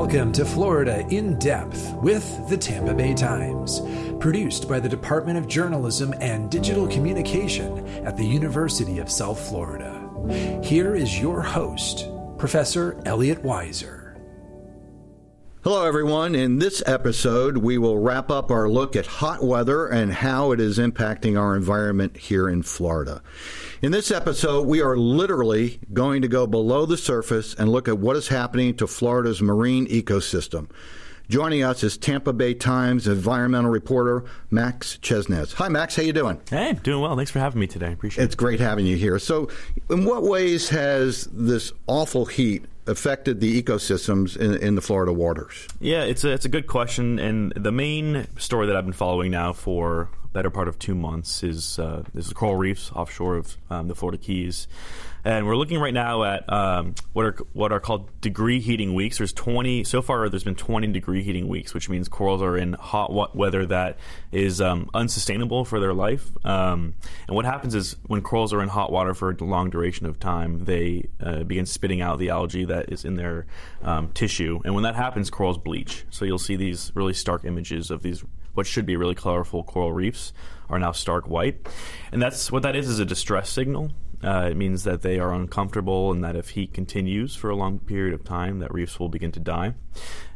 Welcome to Florida in Depth with the Tampa Bay Times, produced by the Department of Journalism and Digital Communication at the University of South Florida. Here is your host, Professor Elliot Weiser. Hello, everyone. In this episode, we will wrap up our look at hot weather and how it is impacting our environment here in Florida. In this episode, we are literally going to go below the surface and look at what is happening to Florida's marine ecosystem. Joining us is Tampa Bay Times environmental reporter Max Chesnes. Hi, Max. How you doing? Hey, doing well. Thanks for having me today. Appreciate it's it. It's great having you here. So, in what ways has this awful heat affected the ecosystems in, in, the Florida waters? Yeah, it's a, it's a good question. And the main story that I've been following now for better part of two months is, uh, is the coral reefs offshore of um, the Florida Keys and we're looking right now at um, what are what are called degree heating weeks. There's 20 so far. There's been 20 degree heating weeks, which means corals are in hot weather that is um, unsustainable for their life. Um, and what happens is when corals are in hot water for a long duration of time, they uh, begin spitting out the algae that is in their um, tissue, and when that happens, corals bleach. So you'll see these really stark images of these what should be really colorful coral reefs are now stark white, and that's what that is is a distress signal. Uh, it means that they are uncomfortable and that if heat continues for a long period of time, that reefs will begin to die.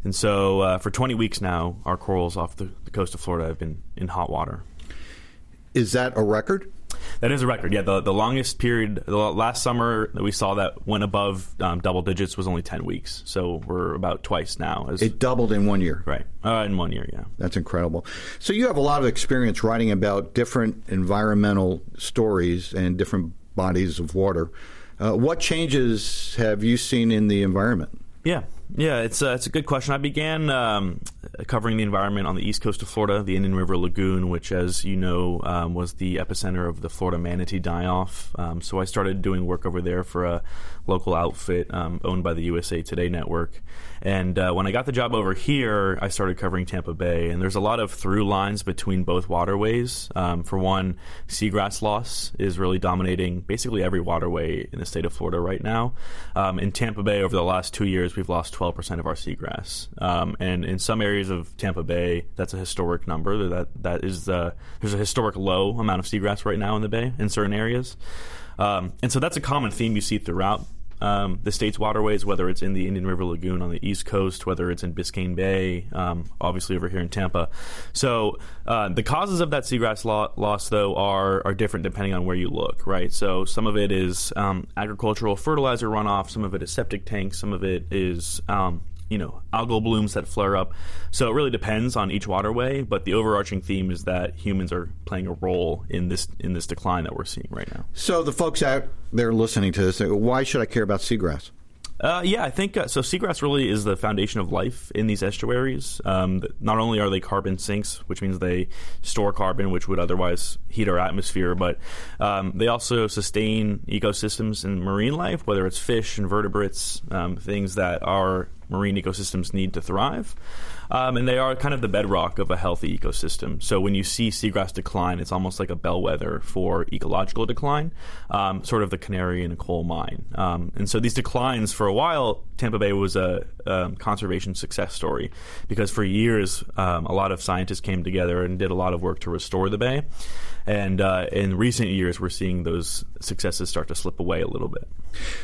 And so, uh, for 20 weeks now, our corals off the, the, coast of Florida have been in hot water. Is that a record? That is a record. Yeah, the, the longest period, the last summer that we saw that went above um, double digits was only 10 weeks. So we're about twice now. As, it doubled in one year. Right. Uh, in one year, yeah. That's incredible. So you have a lot of experience writing about different environmental stories and different bodies of water. Uh, what changes have you seen in the environment? Yeah, yeah, it's a, it's a good question. I began um, covering the environment on the east coast of Florida, the Indian River Lagoon, which, as you know, um, was the epicenter of the Florida manatee die off. Um, so I started doing work over there for a local outfit um, owned by the USA Today network. And uh, when I got the job over here, I started covering Tampa Bay. And there's a lot of through lines between both waterways. Um, for one, seagrass loss is really dominating basically every waterway in the state of Florida right now. Um, in Tampa Bay, over the last two years, we've lost 12% of our seagrass. Um, and in some areas of Tampa Bay, that's a historic number. That that is the there's a historic low amount of seagrass right now in the bay in certain areas. Um, and so that's a common theme you see throughout um, the state's waterways, whether it's in the Indian River Lagoon on the east coast, whether it's in Biscayne Bay, um, obviously over here in Tampa. So uh, the causes of that seagrass lo- loss, though, are are different depending on where you look, right? So some of it is um, agricultural fertilizer runoff, some of it is septic tanks, some of it is um, you know algal blooms that flare up. So it really depends on each waterway, but the overarching theme is that humans are playing a role in this in this decline that we're seeing right now. So the folks out there listening to this, why should I care about seagrass? Uh, yeah, I think uh, so. Seagrass really is the foundation of life in these estuaries. Um, not only are they carbon sinks, which means they store carbon, which would otherwise heat our atmosphere, but um, they also sustain ecosystems and marine life, whether it's fish, invertebrates, um, things that our marine ecosystems need to thrive. Um, and they are kind of the bedrock of a healthy ecosystem. So when you see seagrass decline, it's almost like a bellwether for ecological decline, um, sort of the canary in a coal mine. Um, and so these declines, for a while, Tampa Bay was a, a conservation success story because for years, um, a lot of scientists came together and did a lot of work to restore the bay. And uh, in recent years, we're seeing those successes start to slip away a little bit.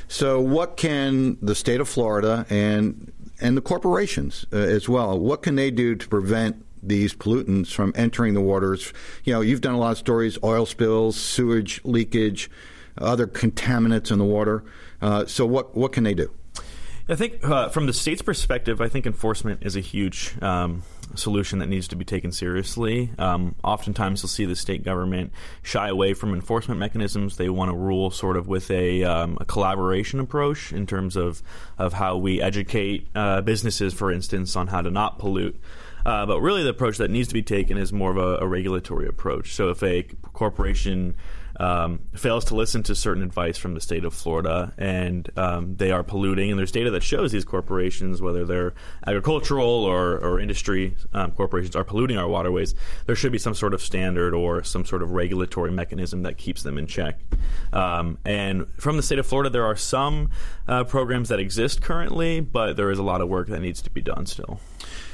So, what can the state of Florida and and the corporations uh, as well. What can they do to prevent these pollutants from entering the waters? You know, you've done a lot of stories: oil spills, sewage leakage, other contaminants in the water. Uh, so, what what can they do? I think uh, from the state's perspective, I think enforcement is a huge um, solution that needs to be taken seriously. Um, oftentimes, you'll see the state government shy away from enforcement mechanisms. They want to rule sort of with a, um, a collaboration approach in terms of, of how we educate uh, businesses, for instance, on how to not pollute. Uh, but really, the approach that needs to be taken is more of a, a regulatory approach. So, if a corporation um, fails to listen to certain advice from the state of Florida, and um, they are polluting. And there's data that shows these corporations, whether they're agricultural or, or industry um, corporations, are polluting our waterways. There should be some sort of standard or some sort of regulatory mechanism that keeps them in check. Um, and from the state of Florida, there are some uh, programs that exist currently, but there is a lot of work that needs to be done still.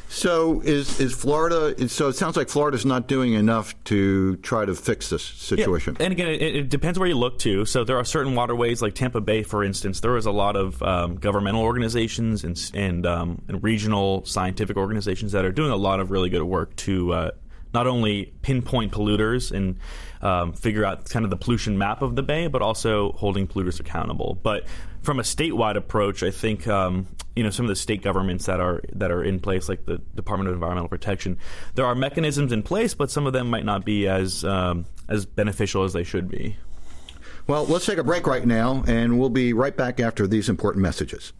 So is is Florida? So it sounds like Florida's not doing enough to try to fix this situation. Yeah. And again, it, it, depends where you look to. So there are certain waterways, like Tampa Bay, for instance. There is a lot of um, governmental organizations and and, um, and, regional scientific organizations that are doing a lot of really good work to uh, not only pinpoint polluters and um, figure out kind of the pollution map of the bay, but also holding polluters accountable. But from a statewide approach, I think um, you know some of the state governments that are that are in place, like the Department of Environmental Protection, there are mechanisms in place, but some of them might not be as um, as beneficial as they should be. Well, let's take a break right now, and we'll be right back after these important messages.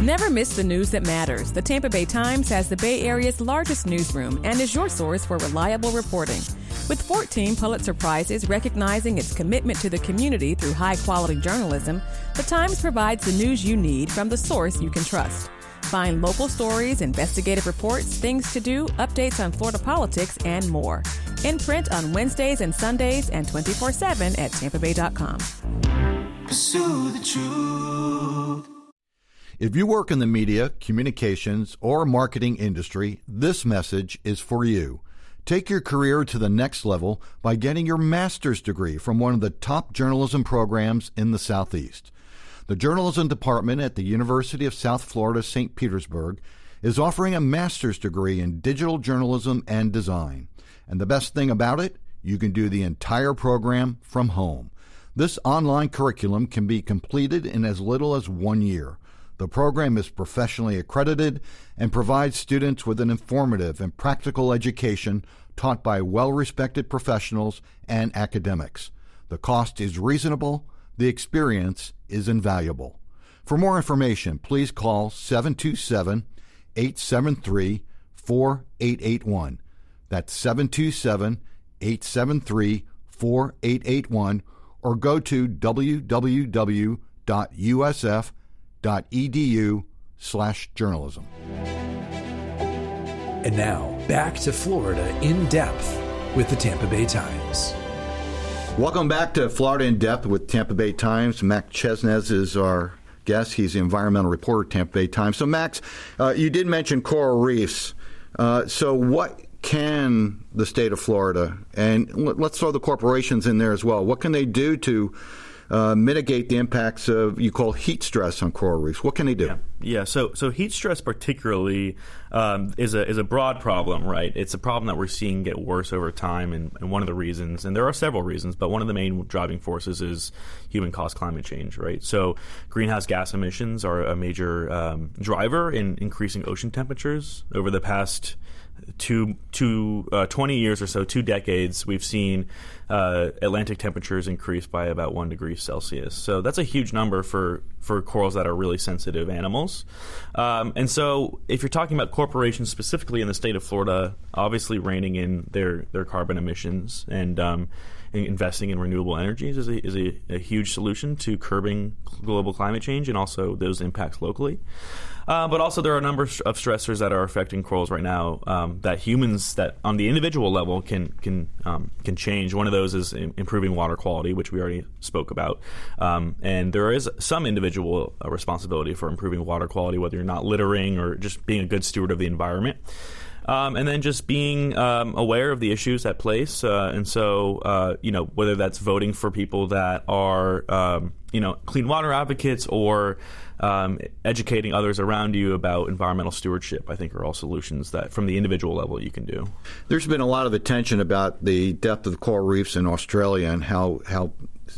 Never miss the news that matters. The Tampa Bay Times has the Bay Area's largest newsroom and is your source for reliable reporting. With 14 Pulitzer Prizes recognizing its commitment to the community through high quality journalism, the Times provides the news you need from the source you can trust. Find local stories, investigative reports, things to do, updates on Florida politics, and more. In print on Wednesdays and Sundays and 24 7 at tampabay.com. Pursue the truth. If you work in the media, communications, or marketing industry, this message is for you. Take your career to the next level by getting your master's degree from one of the top journalism programs in the Southeast. The Journalism Department at the University of South Florida, St. Petersburg, is offering a master's degree in digital journalism and design. And the best thing about it, you can do the entire program from home. This online curriculum can be completed in as little as one year. The program is professionally accredited and provides students with an informative and practical education taught by well respected professionals and academics. The cost is reasonable, the experience is invaluable. For more information, please call 727 873 4881. That's 727 873 4881 or go to www.usf.com edu slash journalism. And now, back to Florida in depth with the Tampa Bay Times. Welcome back to Florida in Depth with Tampa Bay Times. Max Chesnes is our guest. He's the environmental reporter at Tampa Bay Times. So, Max, uh, you did mention coral reefs. Uh, so, what can the state of Florida, and let's throw the corporations in there as well, what can they do to uh, mitigate the impacts of you call heat stress on coral reefs? What can they do? Yeah, yeah. so so heat stress particularly um, is a is a broad problem, right? It's a problem that we're seeing get worse over time, and, and one of the reasons, and there are several reasons, but one of the main driving forces is human caused climate change, right? So greenhouse gas emissions are a major um, driver in increasing ocean temperatures over the past two, two, uh, 20 years or so, two decades, we've seen uh, Atlantic temperatures increase by about one degree Celsius. So that's a huge number for, for corals that are really sensitive animals. Um, and so, if you're talking about corporations specifically in the state of Florida, obviously reining in their, their carbon emissions and um, investing in renewable energies is, a, is a, a, huge solution to curbing global climate change and also those impacts locally. Uh, but also, there are a number of stressors that are affecting corals right now um, that humans, that on the individual level, can can um, can change. One of those is improving water quality, which we already spoke about. Um, and there is some individual uh, responsibility for improving water quality, whether you're not littering or just being a good steward of the environment. Um, and then just being um, aware of the issues at place. Uh, and so, uh, you know, whether that's voting for people that are, um, you know, clean water advocates or um, educating others around you about environmental stewardship, I think, are all solutions that, from the individual level, you can do. There's been a lot of attention about the depth of the coral reefs in Australia and how how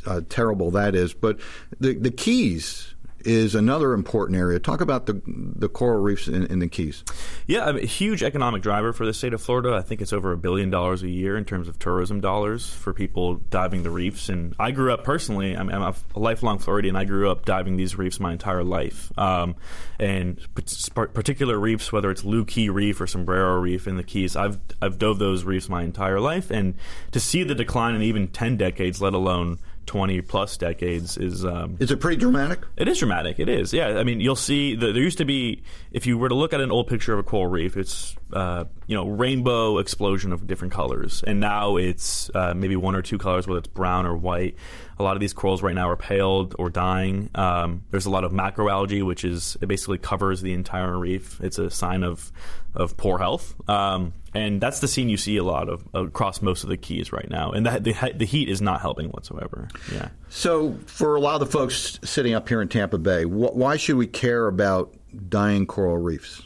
uh, terrible that is. But the the Keys is another important area. Talk about the the coral reefs in, in the Keys. Yeah, I a huge economic driver for the state of Florida. I think it's over a billion dollars a year in terms of tourism dollars for people diving the reefs. And I grew up personally. I'm, I'm a lifelong Floridian. I grew up diving these reefs my entire life. Um, and particular reefs, whether it's Looe Key Reef or Sombrero Reef in the Keys, I've I've dove those reefs my entire life. And to see the decline in even ten decades, let alone 20 plus decades is um, is it pretty dramatic? It is dramatic. It is. Yeah. I mean you'll see the, there used to be if you were to look at an old picture of a coral reef it's uh, you know rainbow explosion of different colors and now it's uh, maybe one or two colors whether it's brown or white a lot of these corals right now are paled or dying. Um, there's a lot of macroalgae, which is it basically covers the entire reef. It's a sign of of poor health, um, and that's the scene you see a lot of across most of the keys right now. And the, the, the heat is not helping whatsoever. Yeah. So for a lot of the folks sitting up here in Tampa Bay, wh- why should we care about dying coral reefs?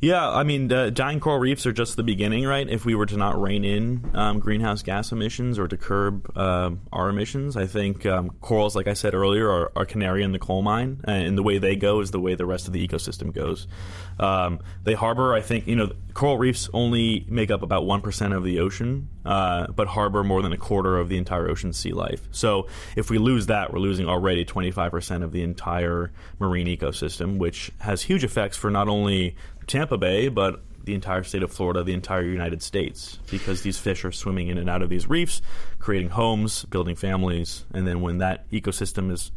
Yeah, I mean, the dying coral reefs are just the beginning, right? If we were to not rein in um, greenhouse gas emissions or to curb uh, our emissions, I think um, corals, like I said earlier, are, are, canary in the coal mine, and the way they go is the way the rest of the ecosystem goes. Um, they harbor, I think, you know, coral reefs only make up about one percent of the ocean, uh, but harbor more than a quarter of the entire ocean sea life. So if we lose that, we're losing already twenty five percent of the entire marine ecosystem, which has huge effects for not only Tampa Bay, but the entire state of Florida, the entire United States, because these fish are swimming in and out of these reefs, creating homes, building families, and then when that ecosystem is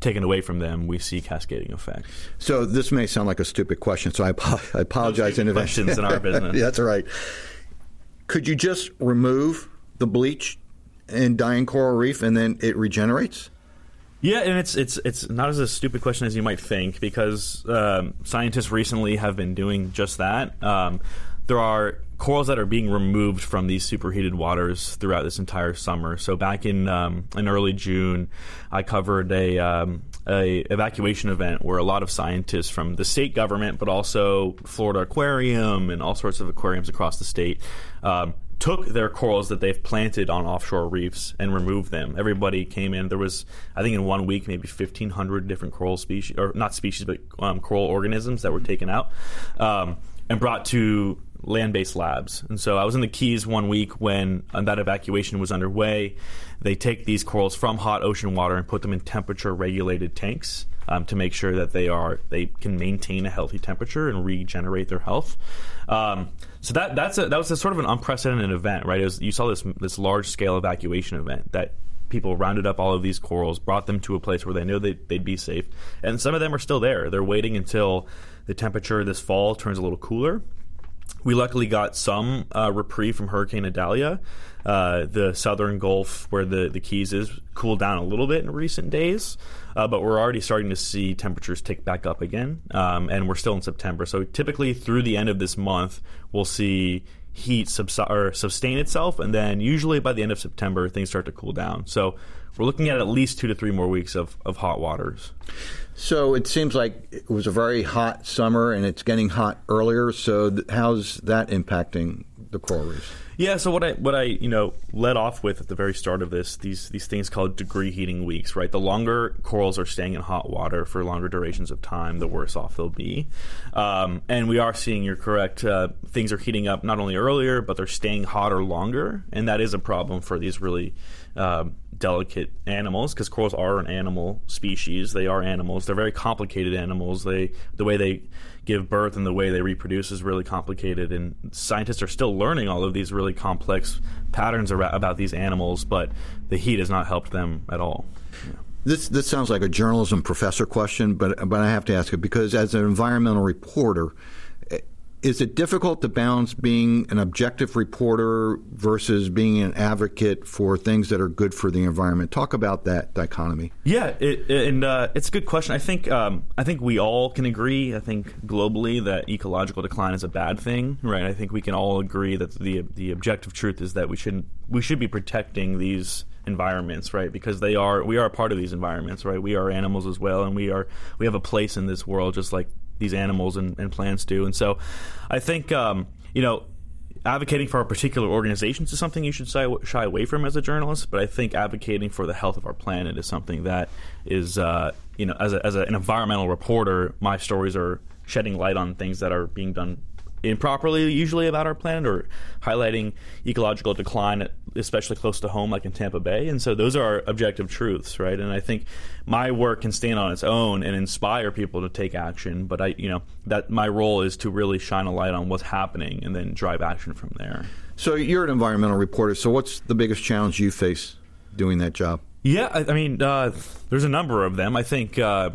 taken away from them, we see cascading effects. So this may sound like a stupid question, so I, I apologize in advance. Questions in our business. yeah, that's right. Could you just remove the bleach in dying coral reef and then it regenerates? Yeah, and it's it's it's not as a stupid question as you might think because um, scientists recently have been doing just that. Um, there are corals that are being removed from these superheated waters throughout this entire summer. So back in um, in early June, I covered a um, a evacuation event where a lot of scientists from the state government, but also Florida Aquarium and all sorts of aquariums across the state, um, took their corals that they've planted on offshore reefs and removed them. Everybody came in. There was, I think, in one week, maybe 1,500 different coral species, or not species, but um, coral organisms that were taken out um, and brought to land based labs. And so I was in the Keys one week when uh, that evacuation was underway. They take these corals from hot ocean water and put them in temperature regulated tanks. Um, to make sure that they are they can maintain a healthy temperature and regenerate their health. Um, so that that's a, that was a sort of an unprecedented event, right? Was, you saw this this large scale evacuation event that people rounded up all of these corals, brought them to a place where they know they'd, they'd be safe, and some of them are still there. They're waiting until the temperature this fall turns a little cooler. We luckily got some uh, reprieve from Hurricane Idalia. Uh, the southern Gulf, where the, the Keys is, cooled down a little bit in recent days, uh, but we're already starting to see temperatures tick back up again, um, and we're still in September. So typically through the end of this month, we'll see heat subsi- or sustain itself, and then usually by the end of September, things start to cool down. So we're looking at at least two to three more weeks of, of hot waters. So it seems like it was a very hot summer, and it's getting hot earlier. So th- how's that impacting the coral reefs? Yeah, so what I what I you know led off with at the very start of this these these things called degree heating weeks, right? The longer corals are staying in hot water for longer durations of time, the worse off they'll be. Um, and we are seeing, you're correct, uh, things are heating up not only earlier, but they're staying hotter longer, and that is a problem for these really um, delicate animals because corals are an animal species. They are animals. They're very complicated animals. They the way they give birth and the way they reproduce is really complicated, and scientists are still learning all of these really complex patterns about these animals. But the heat has not helped them at all. This this sounds like a journalism professor question, but but I have to ask it because as an environmental reporter, is it difficult to balance being an objective reporter versus being an advocate for things that are good for the environment? Talk about that dichotomy. Yeah, it, and uh, it's a good question. I think um, I think we all can agree. I think globally that ecological decline is a bad thing, right? I think we can all agree that the the objective truth is that we should we should be protecting these environments, right? Because they are we are a part of these environments, right? We are animals as well, and we are we have a place in this world just like these animals and, and plants do. And so I think, um, you know, advocating for our particular organizations is something you should shy, away from as a journalist. But I think advocating for the health of our planet is something that is, uh, you know, as, a, as a, an environmental reporter, my stories are shedding light on things that are being done improperly usually about our planet or highlighting ecological decline especially close to home like in Tampa Bay. And so those are objective truths right? And I think my work can stand on its own and inspire people to take action. But I you know that my role is to really shine a light on what's happening and then drive action from there. So you're an environmental reporter. So what's the biggest challenge you face doing that job? Yeah, I, I mean, uh, there's a number of them. I think uh,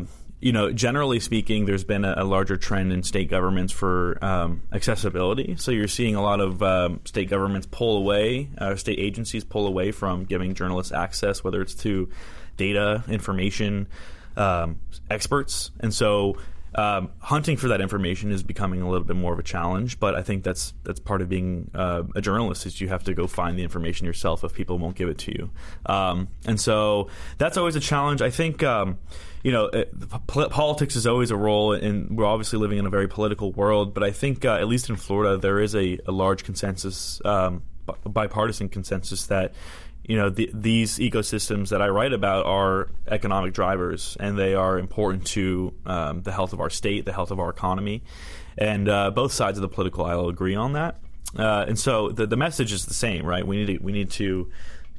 you know, generally speaking, there's been a, a larger trend in state governments for um, accessibility. So you're seeing a lot of um, state governments pull away, uh, state agencies pull away from giving journalists access, whether it's to data, information, um, experts, and so um, hunting for that information is becoming a little bit more of a challenge, but I think that's that's part of being uh, a journalist is you have to go find the information yourself if people won't give it to you, um, and so that's always a challenge. I think um, you know it, politics is always a role, and we're obviously living in a very political world, but I think uh, at least in Florida there is a, a large consensus, um, bipartisan consensus that you know the, these ecosystems that I write about are economic drivers, and they are important to um, the health of our state, the health of our economy, and uh, both sides of the political aisle agree on that. Uh, and so the the message is the same, right? We need to, we need to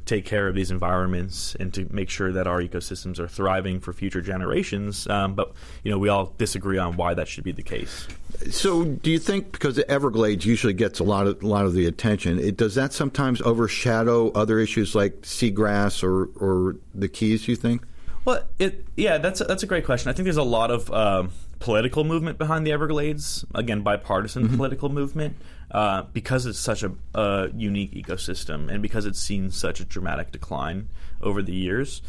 take care of these environments and to make sure that our ecosystems are thriving for future generations. Um, but you know, we all disagree on why that should be the case. So, do you think because the Everglades usually gets a lot of a lot of the attention, it, does that sometimes overshadow other issues like seagrass or or the Keys? You think? Well, it yeah, that's a, that's a great question. I think there's a lot of um, political movement behind the Everglades. Again, bipartisan mm-hmm. political movement uh, because it's such a, a, unique ecosystem and because it's seen such a dramatic decline over the years.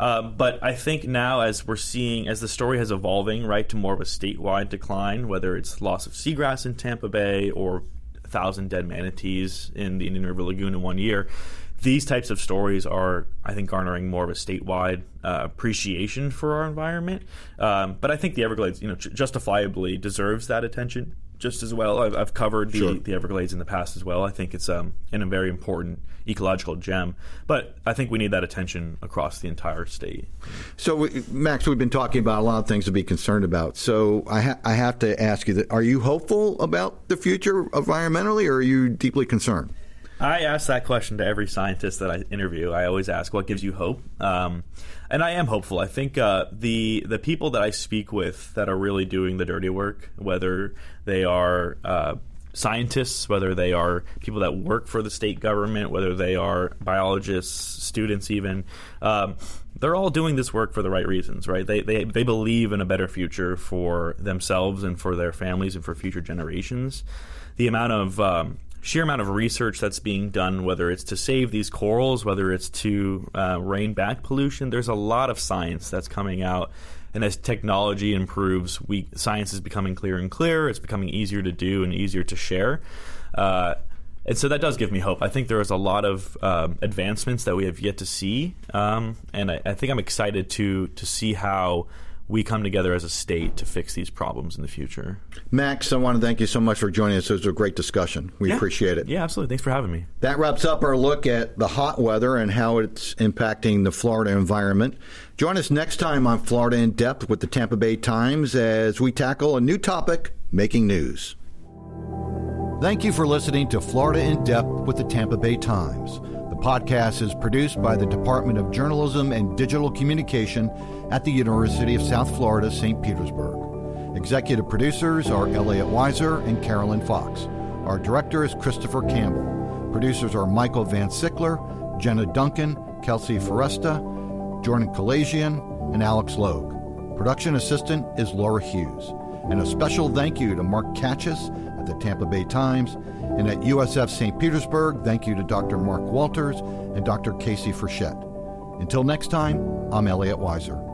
Uh, but I think now, as we're seeing, as the story has evolving, right, to more of a statewide decline, whether it's loss of seagrass in Tampa Bay or thousand dead manatees in the Indian River Lagoon in one year, these types of stories are, I think, garnering more of a statewide uh, appreciation for our environment. Um, but I think the Everglades, you know, justifiably deserves that attention just as well. I've, I've covered the, sure. the, Everglades in the past as well. I think it's um, in a very important ecological gem. But I think we need that attention across the entire state. So, we, Max, we've been talking about a lot of things to be concerned about. So, I, ha- I have to ask you: that Are you hopeful about the future environmentally, or are you deeply concerned? I ask that question to every scientist that I interview. I always ask, "What gives you hope?" Um, and I am hopeful. I think uh, the the people that I speak with that are really doing the dirty work, whether they are uh, scientists, whether they are people that work for the state government, whether they are biologists, students, even. Um, they're all doing this work for the right reasons, right? They, they they believe in a better future for themselves and for their families and for future generations. The amount of um, sheer amount of research that's being done, whether it's to save these corals, whether it's to uh, rein back pollution, there's a lot of science that's coming out. And as technology improves, we science is becoming clearer and clearer. It's becoming easier to do and easier to share. Uh, and so that does give me hope. I think there is a lot of um, advancements that we have yet to see, um, and I, I, think I'm excited to to see how we come together as a state to fix these problems in the future. Max, I want to thank you so much for joining us. It was a great discussion. We yeah. appreciate it. Yeah, absolutely. Thanks for having me. That wraps up our look at the hot weather and how it's impacting the Florida environment. Join us next time on Florida in Depth with the Tampa Bay Times as we tackle a new topic making news. Thank you for listening to Florida in Depth with the Tampa Bay Times podcast is produced by the Department of Journalism and Digital Communication at the University of South Florida, St. Petersburg. Executive producers are Elliot Weiser and Carolyn Fox. Our director is Christopher Campbell. Producers are Michael Van Sickler, Jenna Duncan, Kelsey Foresta, Jordan Kalajian, and Alex Logue. Production assistant is Laura Hughes. And a special thank you to Mark Katchis at the Tampa Bay Times and at USF St. Petersburg, thank you to Dr. Mark Walters and Dr. Casey Frechette. Until next time, I'm Elliot Weiser.